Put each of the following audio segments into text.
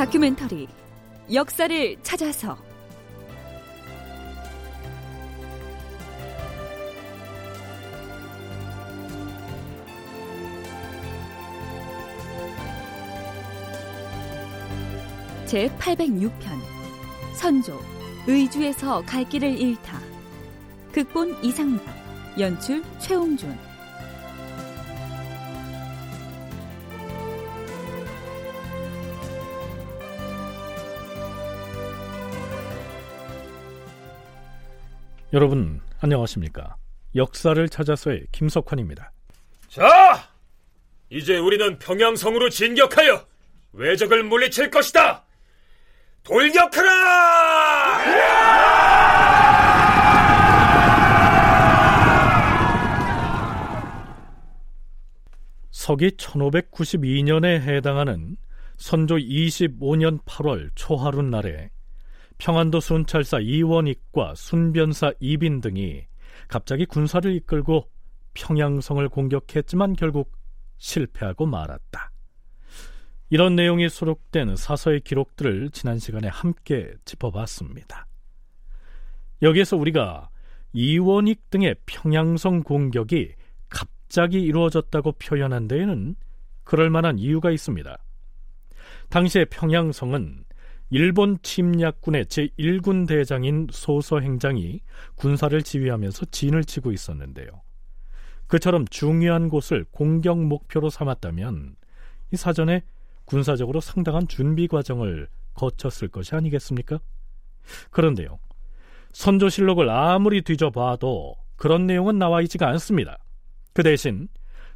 다큐멘터리 역사를 찾아서. 제 806편 선조 의주에서 갈 길을 잃다. 극본 이상락 연출 최홍준 여러분 안녕하십니까? 역사를 찾아서의 김석환입니다. 자, 이제 우리는 평양성으로 진격하여 외적을 물리칠 것이다. 돌격하라! 서기 1592년에 해당하는 선조 25년 8월 초하룻 날에 평안도 순찰사 이원익과 순변사 이빈 등이 갑자기 군사를 이끌고 평양성을 공격했지만 결국 실패하고 말았다. 이런 내용이 수록된 사서의 기록들을 지난 시간에 함께 짚어봤습니다. 여기에서 우리가 이원익 등의 평양성 공격이 갑자기 이루어졌다고 표현한 데에는 그럴 만한 이유가 있습니다. 당시의 평양성은 일본 침략군의 제1군 대장인 소서 행장이 군사를 지휘하면서 진을 치고 있었는데요. 그처럼 중요한 곳을 공격 목표로 삼았다면 이 사전에 군사적으로 상당한 준비 과정을 거쳤을 것이 아니겠습니까? 그런데요. 선조실록을 아무리 뒤져봐도 그런 내용은 나와 있지가 않습니다. 그 대신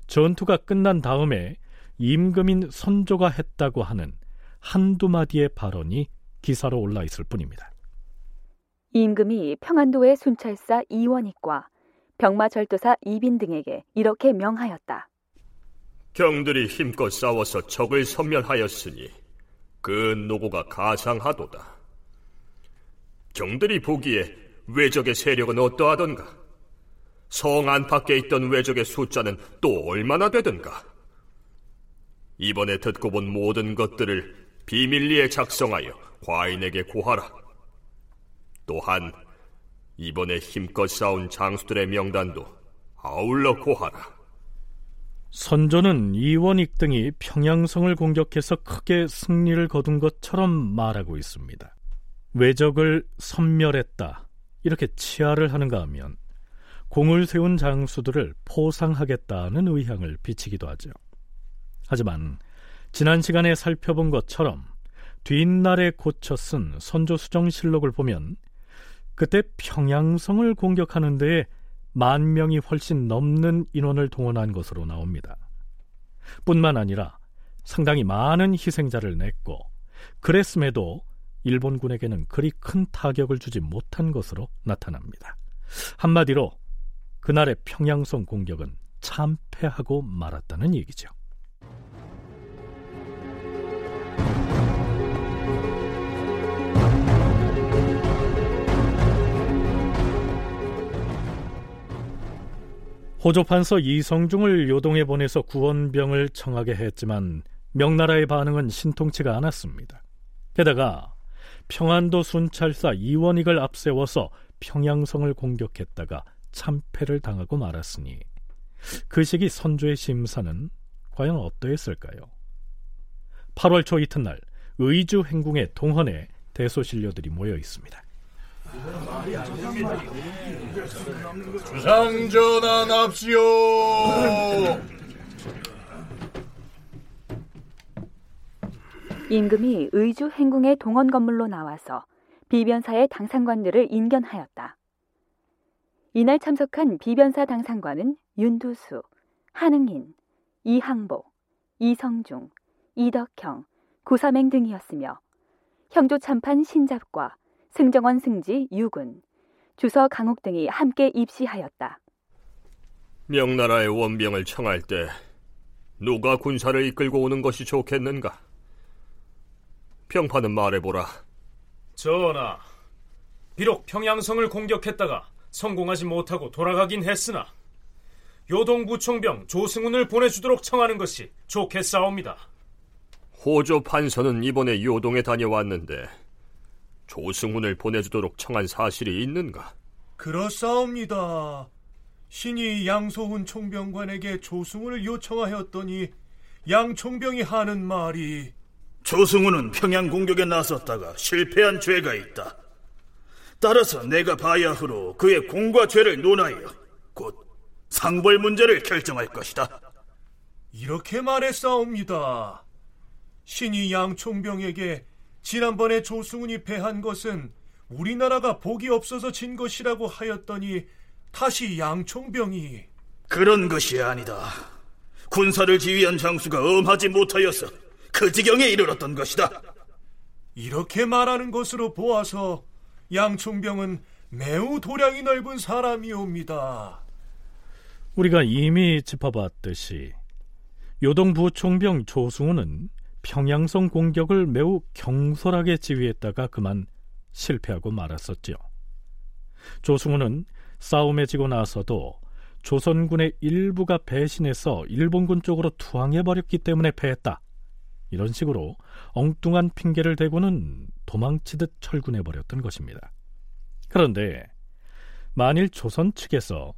전투가 끝난 다음에 임금인 선조가 했다고 하는 한두 마디의 발언이 기사로 올라 있을 뿐입니다. 임금이 평안도의 순찰사 이원익과 병마절도사 이빈 등에게 이렇게 명하였다. 경들이 힘껏 싸워서 적을 섬멸하였으니 그 노고가 가상하도다. 경들이 보기에 외적의 세력은 어떠하던가? 성 안팎에 있던 외적의 숫자는 또 얼마나 되던가? 이번에 듣고 본 모든 것들을 비밀리에 작성하여 과인에게 고하라. 또한 이번에 힘껏 싸운 장수들의 명단도 아울러 고하라. 선조는 이원익 등이 평양성을 공격해서 크게 승리를 거둔 것처럼 말하고 있습니다. 외적을 섬멸했다. 이렇게 치하를 하는가 하면 공을 세운 장수들을 포상하겠다는 의향을 비치기도 하죠. 하지만 지난 시간에 살펴본 것처럼 뒷날에 고쳐 쓴 선조 수정실록을 보면 그때 평양성을 공격하는 데에 만 명이 훨씬 넘는 인원을 동원한 것으로 나옵니다. 뿐만 아니라 상당히 많은 희생자를 냈고 그랬음에도 일본군에게는 그리 큰 타격을 주지 못한 것으로 나타납니다. 한마디로 그날의 평양성 공격은 참패하고 말았다는 얘기죠. 호조판서 이성중을 요동해 보내서 구원병을 청하게 했지만 명나라의 반응은 신통치가 않았습니다. 게다가 평안도 순찰사 이원익을 앞세워서 평양성을 공격했다가 참패를 당하고 말았으니 그 시기 선조의 심사는 과연 어떠했을까요? 8월 초 이튿날 의주 행궁의 동헌에 대소신료들이 모여 있습니다. 주상 전하 납시오. 임금이 의주 행궁의 동원 건물로 나와서 비변사의 당상관들을 인견하였다. 이날 참석한 비변사 당상관은 윤두수, 한응인, 이항복, 이성중, 이덕형, 구사맹 등이었으며 형조 참판 신잡과 승정원 승지 유군, 주서 강욱 등이 함께 입시하였다. 명나라의 원병을 청할 때 누가 군사를 이끌고 오는 것이 좋겠는가? 평판은 말해보라. 전하, 비록 평양성을 공격했다가 성공하지 못하고 돌아가긴 했으나 요동부총병 조승훈을 보내주도록 청하는 것이 좋겠사옵니다. 호조 판서는 이번에 요동에 다녀왔는데 조승훈을 보내주도록 청한 사실이 있는가? 그렇사옵니다. 신이 양소훈 총병관에게 조승훈을 요청하였더니 양 총병이 하는 말이 조승훈은 평양 공격에 나섰다가 실패한 죄가 있다. 따라서 내가 바야흐로 그의 공과 죄를 논하여 곧 상벌 문제를 결정할 것이다. 이렇게 말했사옵니다. 신이 양 총병에게 지난번에 조승훈이 패한 것은 우리나라가 복이 없어서 진 것이라고 하였더니 다시 양 총병이 그런 것이 아니다. 군사를 지휘한 장수가 엄하지 못하여서 그 지경에 이르렀던 것이다. 이렇게 말하는 것으로 보아서 양 총병은 매우 도량이 넓은 사람이옵니다. 우리가 이미 짚어봤듯이 요동부 총병 조승우는 평양성 공격을 매우 경솔하게 지휘했다가 그만 실패하고 말았었지요. 조승우는 싸움에 지고 나서도 조선군의 일부가 배신해서 일본군 쪽으로 투항해버렸기 때문에 패했다. 이런 식으로 엉뚱한 핑계를 대고는 도망치듯 철군해버렸던 것입니다. 그런데 만일 조선 측에서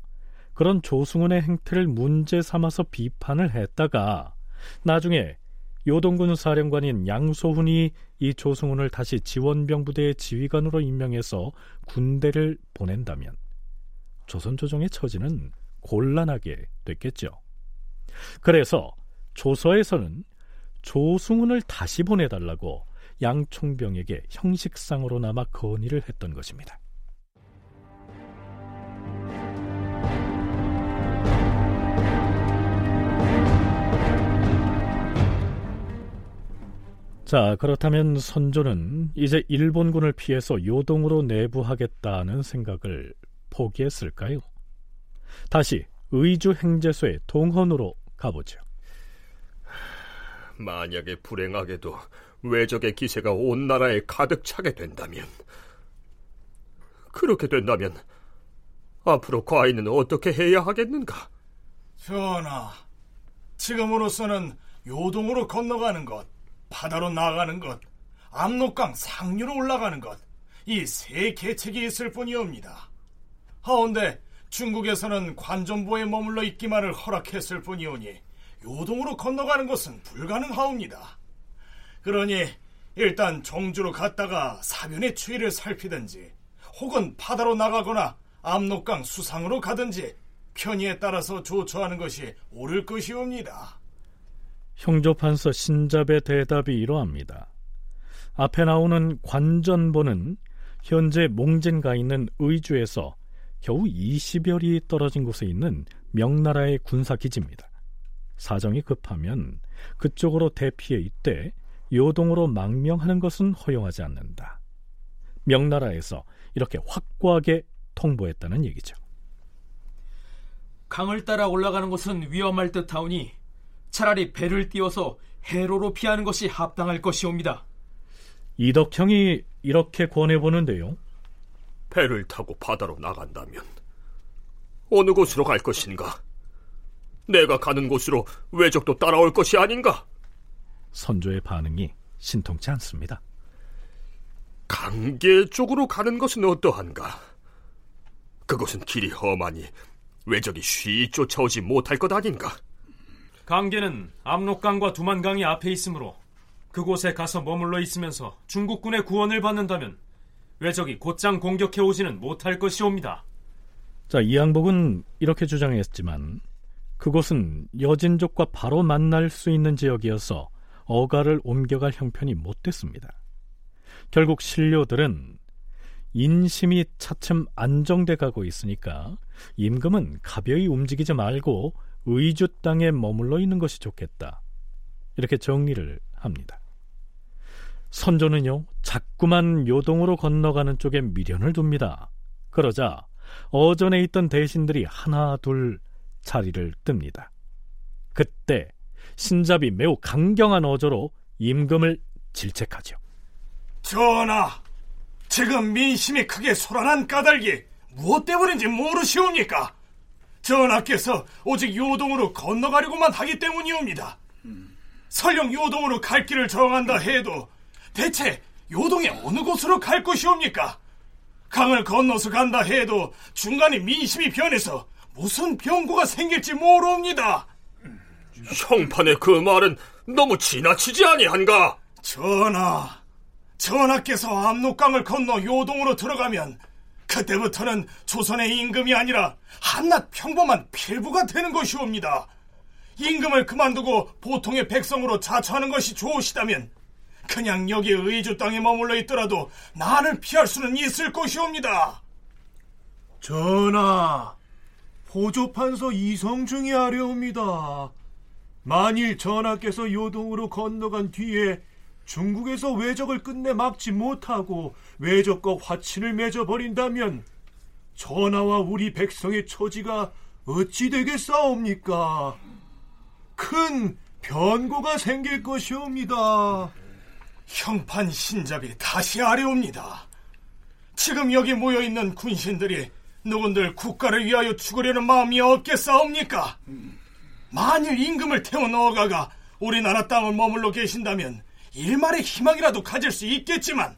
그런 조승훈의 행태를 문제 삼아서 비판을 했다가 나중에 요동군 사령관인 양소훈이 이 조승훈을 다시 지원병 부대의 지휘관으로 임명해서 군대를 보낸다면 조선 조정의 처지는 곤란하게 됐겠죠. 그래서 조서에서는 조승훈을 다시 보내달라고 양총병에게 형식상으로나마 건의를 했던 것입니다. 자, 그렇다면 선조는 이제 일본군을 피해서 요동으로 내부하겠다는 생각을 포기했을까요? 다시 의주 행제소의 동헌으로 가보죠. 만약에 불행하게도 외적의 기세가 온 나라에 가득 차게 된다면 그렇게 된다면 앞으로 과인은 어떻게 해야 하겠는가? 전하, 지금으로서는 요동으로 건너가는 것, 바다로 나가는 것, 압록강 상류로 올라가는 것, 이 세 계책이 있을 뿐이옵니다. 하운데 중국에서는 관전부에 머물러 있기만을 허락했을 뿐이오니 요동으로 건너가는 것은 불가능하옵니다. 그러니 일단 정주로 갔다가 사변의 추위를 살피든지 혹은 바다로 나가거나 압록강 수상으로 가든지 편의에 따라서 조처하는 것이 옳을 것이옵니다. 형조판서 신잡의 대답이 이러합니다. 앞에 나오는 관전보는 현재 몽진가 있는 의주에서 겨우 20여리 떨어진 곳에 있는 명나라의 군사기지입니다. 사정이 급하면 그쪽으로 대피해 이때 요동으로 망명하는 것은 허용하지 않는다. 명나라에서 이렇게 확고하게 통보했다는 얘기죠. 강을 따라 올라가는 것은 위험할 듯하오니 차라리 배를 띄워서 해로로 피하는 것이 합당할 것이옵니다. 이덕형이 이렇게 권해보는데요. 배를 타고 바다로 나간다면 어느 곳으로 갈 것인가? 내가 가는 곳으로 외적도 따라올 것이 아닌가? 선조의 반응이 신통치 않습니다. 강계 쪽으로 가는 것은 어떠한가? 그곳은 길이 험하니 외적이 쉬이 쫓아오지 못할 것 아닌가? 강계는 압록강과 두만강이 앞에 있으므로 그곳에 가서 머물러 있으면서 중국군의 구원을 받는다면 외적이 곧장 공격해 오지는 못할 것이옵니다. 자, 이항복은 이렇게 주장했지만 그곳은 여진족과 바로 만날 수 있는 지역이어서 어가를 옮겨갈 형편이 못 됐습니다. 결국 신료들은 인심이 차츰 안정돼 가고 있으니까 임금은 가벼이 움직이지 말고 의주 땅에 머물러 있는 것이 좋겠다. 이렇게 정리를 합니다. 선조는요, 자꾸만 요동으로 건너가는 쪽에 미련을 둡니다. 그러자 어전에 있던 대신들이 하나 둘 자리를 뜹니다. 그때 신잡이 매우 강경한 어조로 임금을 질책하죠. 전하, 지금 민심이 크게 소란한 까닭이 무엇 때문인지 모르시옵니까? 전하께서 오직 요동으로 건너가려고만 하기 때문이옵니다. 설령 요동으로 갈 길을 정한다 해도 대체 요동에 어느 곳으로 갈 것이옵니까? 강을 건너서 간다 해도 중간에 민심이 변해서 무슨 병고가 생길지 모르옵니다. 형판의 그 말은 너무 지나치지 아니한가? 전하, 전하께서 압록강을 건너 요동으로 들어가면 그때부터는 조선의 임금이 아니라 한낱 평범한 필부가 되는 것이옵니다. 임금을 그만두고 보통의 백성으로 자처하는 것이 좋으시다면 그냥 여기 의주 땅에 머물러 있더라도 난을 피할 수는 있을 것이옵니다. 전하, 호조판서 이성중이 아뢰옵니다. 만일 전하께서 요동으로 건너간 뒤에 중국에서 외적을 끝내 막지 못하고 외적과 화친을 맺어버린다면 전하와 우리 백성의 처지가 어찌 되겠사옵니까? 큰 변고가 생길 것이옵니다. 형판 신잡이 다시 아뢰옵니다. 지금 여기 모여 있는 군신들이 누군들 국가를 위하여 죽으려는 마음이 없겠사옵니까? 만일 임금을 태워 넣어가가 우리나라 땅을 머물러 계신다면 일말의 희망이라도 가질 수 있겠지만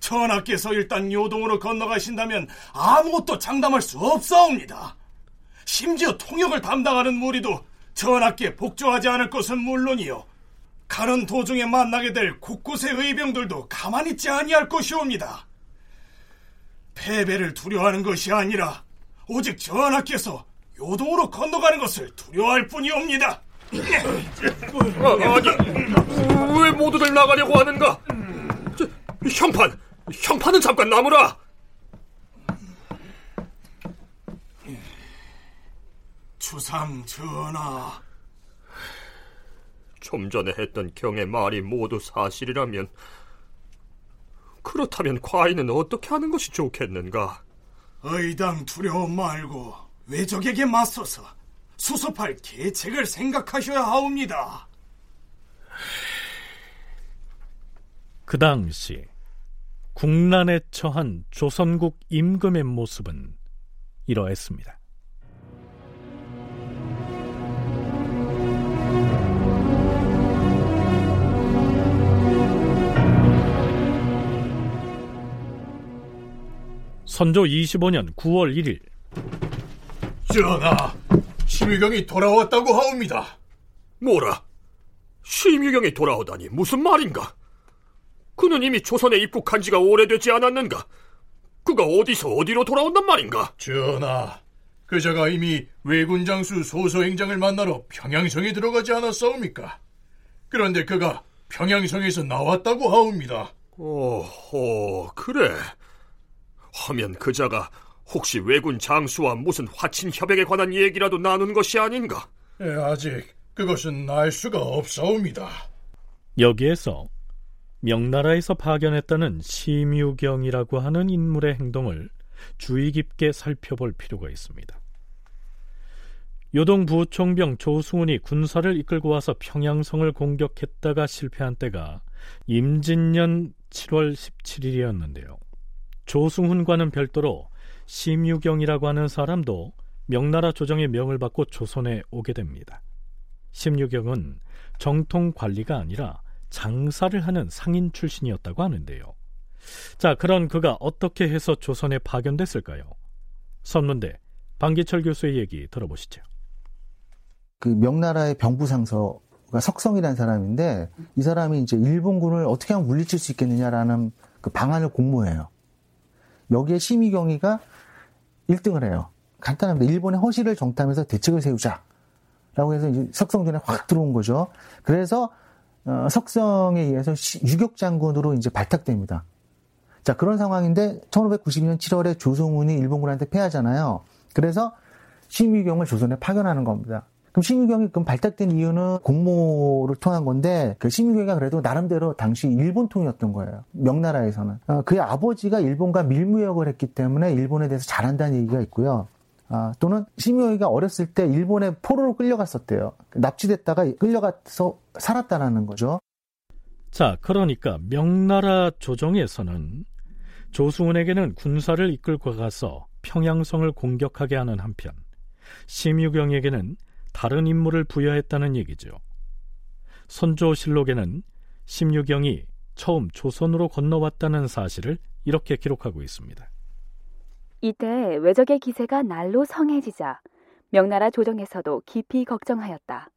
전하께서 일단 요동으로 건너가신다면 아무것도 장담할 수 없사옵니다. 심지어 통역을 담당하는 무리도 전하께 복종하지 않을 것은 물론이요. 가는 도중에 만나게 될 곳곳의 의병들도 가만히 있지 아니할 것이옵니다. 패배를 두려워하는 것이 아니라 오직 전하께서 요동으로 건너가는 것을 두려워할 뿐이옵니다. 아, 아니, 왜 모두들 나가려고 하는가? 저, 형판, 형판은 잠깐 나무라. 주상 전하. 좀 전에 했던 경의 말이 모두 사실이라면 그렇다면 과인은 어떻게 하는 것이 좋겠는가? 의당 두려움 말고 외적에게 맞서서 수습할 계책을 생각하셔야 하옵니다. 그 당시 국난에 처한 조선국 임금의 모습은 이러했습니다. 선조 25년 9월 1일 전하, 심유경이 돌아왔다고 하옵니다. 뭐라? 심유경이 돌아오다니 무슨 말인가? 그는 이미 조선에 입국한 지가 오래되지 않았는가? 그가 어디서 어디로 돌아온단 말인가? 전하, 그자가 이미 외군 장수 소소행장을 만나러 평양성에 들어가지 않았사옵니까? 그런데 그가 평양성에서 나왔다고 하옵니다. 오호, 그래. 하면 그자가 혹시 왜군 장수와 무슨 화친 협약에 관한 얘기라도 나눈 것이 아닌가? 예, 아직 그것은 알 수가 없사옵니다. 여기에서 명나라에서 파견했다는 심유경이라고 하는 인물의 행동을 주의 깊게 살펴볼 필요가 있습니다. 요동 부총병 조승훈이 군사를 이끌고 와서 평양성을 공격했다가 실패한 때가 임진년 7월 17일이었는데요. 조승훈과는 별도로 심유경이라고 하는 사람도 명나라 조정의 명을 받고 조선에 오게 됩니다. 심유경은 정통 관리가 아니라 장사를 하는 상인 출신이었다고 하는데요. 자, 그런 그가 어떻게 해서 조선에 파견됐을까요? 선문대 방기철 교수의 얘기 들어보시죠. 그 명나라의 병부상서가 석성이라는 사람인데 이 사람이 이제 일본군을 어떻게 하면 물리칠 수 있겠느냐라는 그 방안을 공모해요. 여기에 심의경이가 1등을 해요. 간단합니다. 일본의 허실을 정탐해서 대책을 세우자. 라고 해서 이제 석성전에 확 들어온 거죠. 그래서 어, 석성에 의해서 유격 장군으로 이제 발탁됩니다. 자, 그런 상황인데 1592년 7월에 조성훈이 일본군한테 패하잖아요. 그래서 심의경을 조선에 파견하는 겁니다. 그럼 심의경이 그럼 발탁된 이유는 공모를 통한 건데 그 심의경이 그래도 나름대로 당시 일본 통이었던 거예요. 명나라에서는 어, 그의 아버지가 일본과 밀무역을 했기 때문에 일본에 대해서 잘한다는 얘기가 있고요. 아, 또는 심의경이가 어렸을 때 일본에 포로로 끌려갔었대요. 납치됐다가 끌려가서 살았다라는 거죠. 자, 그러니까 명나라 조정에서는 조승훈에게는 군사를 이끌고 가서 평양성을 공격하게 하는 한편 심유경에게는 다른 임무를 부여했다는 얘기죠. 선조실록에는 심유경이 처음 조선으로 건너왔다는 사실을 이렇게 기록하고 있습니다. 이때 외적의 기세가 날로 성해지자 명나라 조정에서도 깊이 걱정하였다.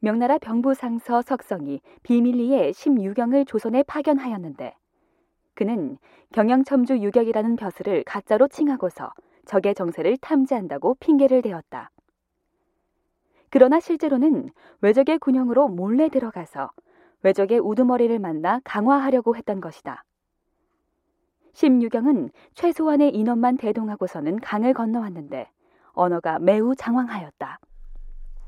명나라 병부상서 석성이 비밀리에 심유경을 조선에 파견하였는데 그는 경영첨주 유격이라는 벼슬을 가짜로 칭하고서 적의 정세를 탐지한다고 핑계를 대었다. 그러나 실제로는 외적의 군형으로 몰래 들어가서 외적의 우두머리를 만나 강화하려고 했던 것이다. 심유경은 최소한의 인원만 대동하고서는 강을 건너왔는데 언어가 매우 장황하였다.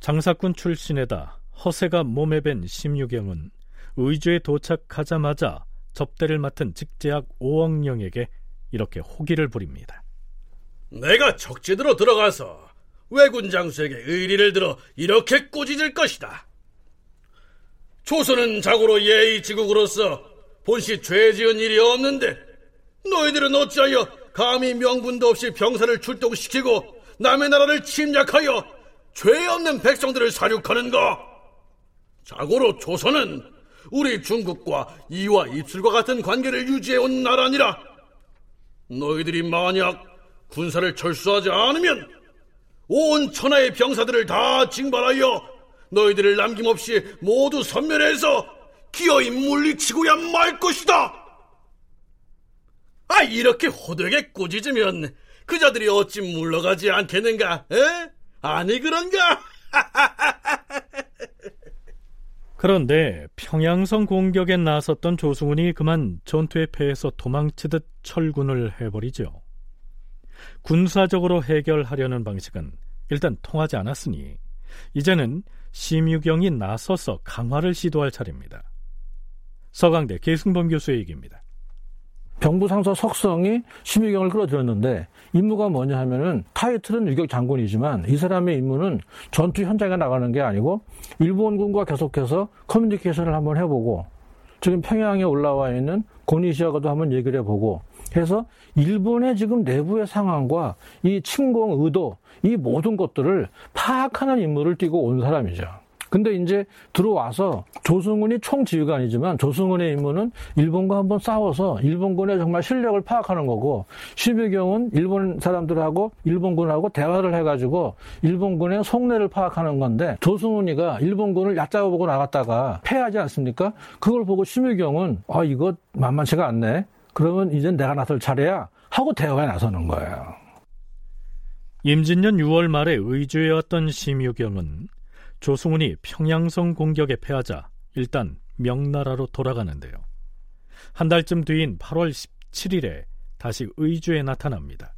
장사꾼 출신에다 허세가 몸에 밴 심유경은 의주에 도착하자마자 접대를 맡은 직제학 오억령에게 이렇게 호기를 부립니다. 내가 적지들로 들어가서 왜군 장수에게 의리를 들어 이렇게 꾸짖을 것이다. 조선은 자고로 예의 지국으로서 본시 죄 지은 일이 없는데 너희들은 어찌하여 감히 명분도 없이 병사를 출동시키고 남의 나라를 침략하여 죄 없는 백성들을 사륙하는가? 자고로 조선은 우리 중국과 이와 입술과 같은 관계를 유지해온 나라니라. 너희들이 만약 군사를 철수하지 않으면 온 천하의 병사들을 다 징발하여 너희들을 남김없이 모두 섬멸해서 기어이 물리치고야 말 것이다. 아 이렇게 호되게 꾸짖으면 그자들이 어찌 물러가지 않겠는가? 에? 아니 그런가? 그런데 평양성 공격에 나섰던 조승훈이 그만 전투에 패해서 도망치듯 철군을 해버리죠. 군사적으로 해결하려는 방식은 일단 통하지 않았으니 이제는 심유경이 나서서 강화를 시도할 차례입니다. 서강대 계승범 교수의 얘기입니다. 병부상서 석성이 심유경을 끌어들였는데 임무가 뭐냐 하면은 타이틀은 유격 장군이지만 이 사람의 임무는 전투 현장에 나가는 게 아니고 일본군과 계속해서 커뮤니케이션을 한번 해보고 지금 평양에 올라와 있는 고니시아가도 한번 얘기를 해보고 해서 일본의 지금 내부의 상황과 이 침공 의도 이 모든 것들을 파악하는 임무를 띠고 온 사람이죠. 근데 이제 들어와서 조승훈이 총지휘관이지만 조승훈의 임무는 일본과 한번 싸워서 일본군의 정말 실력을 파악하는 거고 심유경은 일본 사람들하고 일본군하고 대화를 해가지고 일본군의 속내를 파악하는 건데 조승훈이가 일본군을 얕잡아보고 나갔다가 패하지 않습니까? 그걸 보고 심유경은 아 이거 만만치가 않네. 그러면 이젠 내가 나설 차례야 하고 대화에 나서는 거예요. 임진년 6월 말에 의주에 왔던 심유경은 조승훈이 평양성 공격에 패하자 일단 명나라로 돌아가는데요. 한 달쯤 뒤인 8월 17일에 다시 의주에 나타납니다.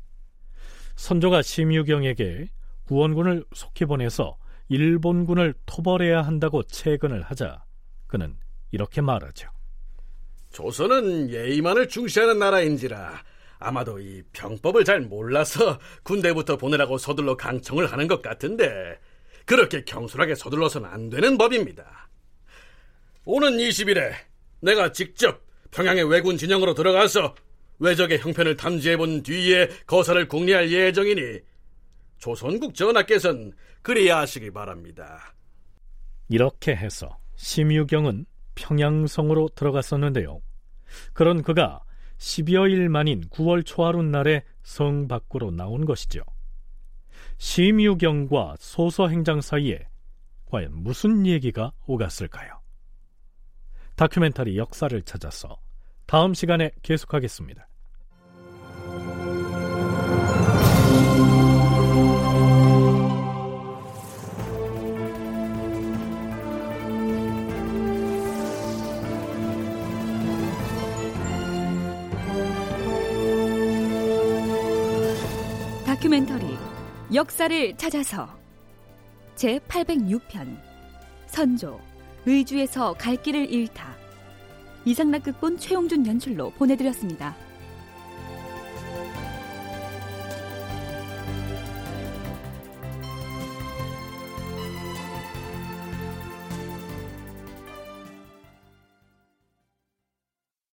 선조가 심유경에게 구원군을 속히 보내서 일본군을 토벌해야 한다고 채근을 하자 그는 이렇게 말하죠. 조선은 예의만을 중시하는 나라인지라 아마도 이 병법을 잘 몰라서 군대부터 보내라고 서둘러 강청을 하는 것 같은데 그렇게 경솔하게 서둘러서는 안 되는 법입니다. 오는 20일에 내가 직접 평양의 왜군 진영으로 들어가서 왜적의 형편을 탐지해 본 뒤에 거사를 국리할 예정이니 조선국 전하께서는 그리 하시기 바랍니다. 이렇게 해서 심유경은 평양성으로 들어갔었는데요. 그런 그가 10여일 만인 9월 초하룻 날에 성 밖으로 나온 것이죠. 심유경과 소서행장 사이에 과연 무슨 얘기가 오갔을까요? 다큐멘터리 역사를 찾아서 다음 시간에 계속하겠습니다. 역사를 찾아서 제 806편 선조 의주에서 갈 길을 잃다 이상락 극본 최용준 연출로 보내드렸습니다.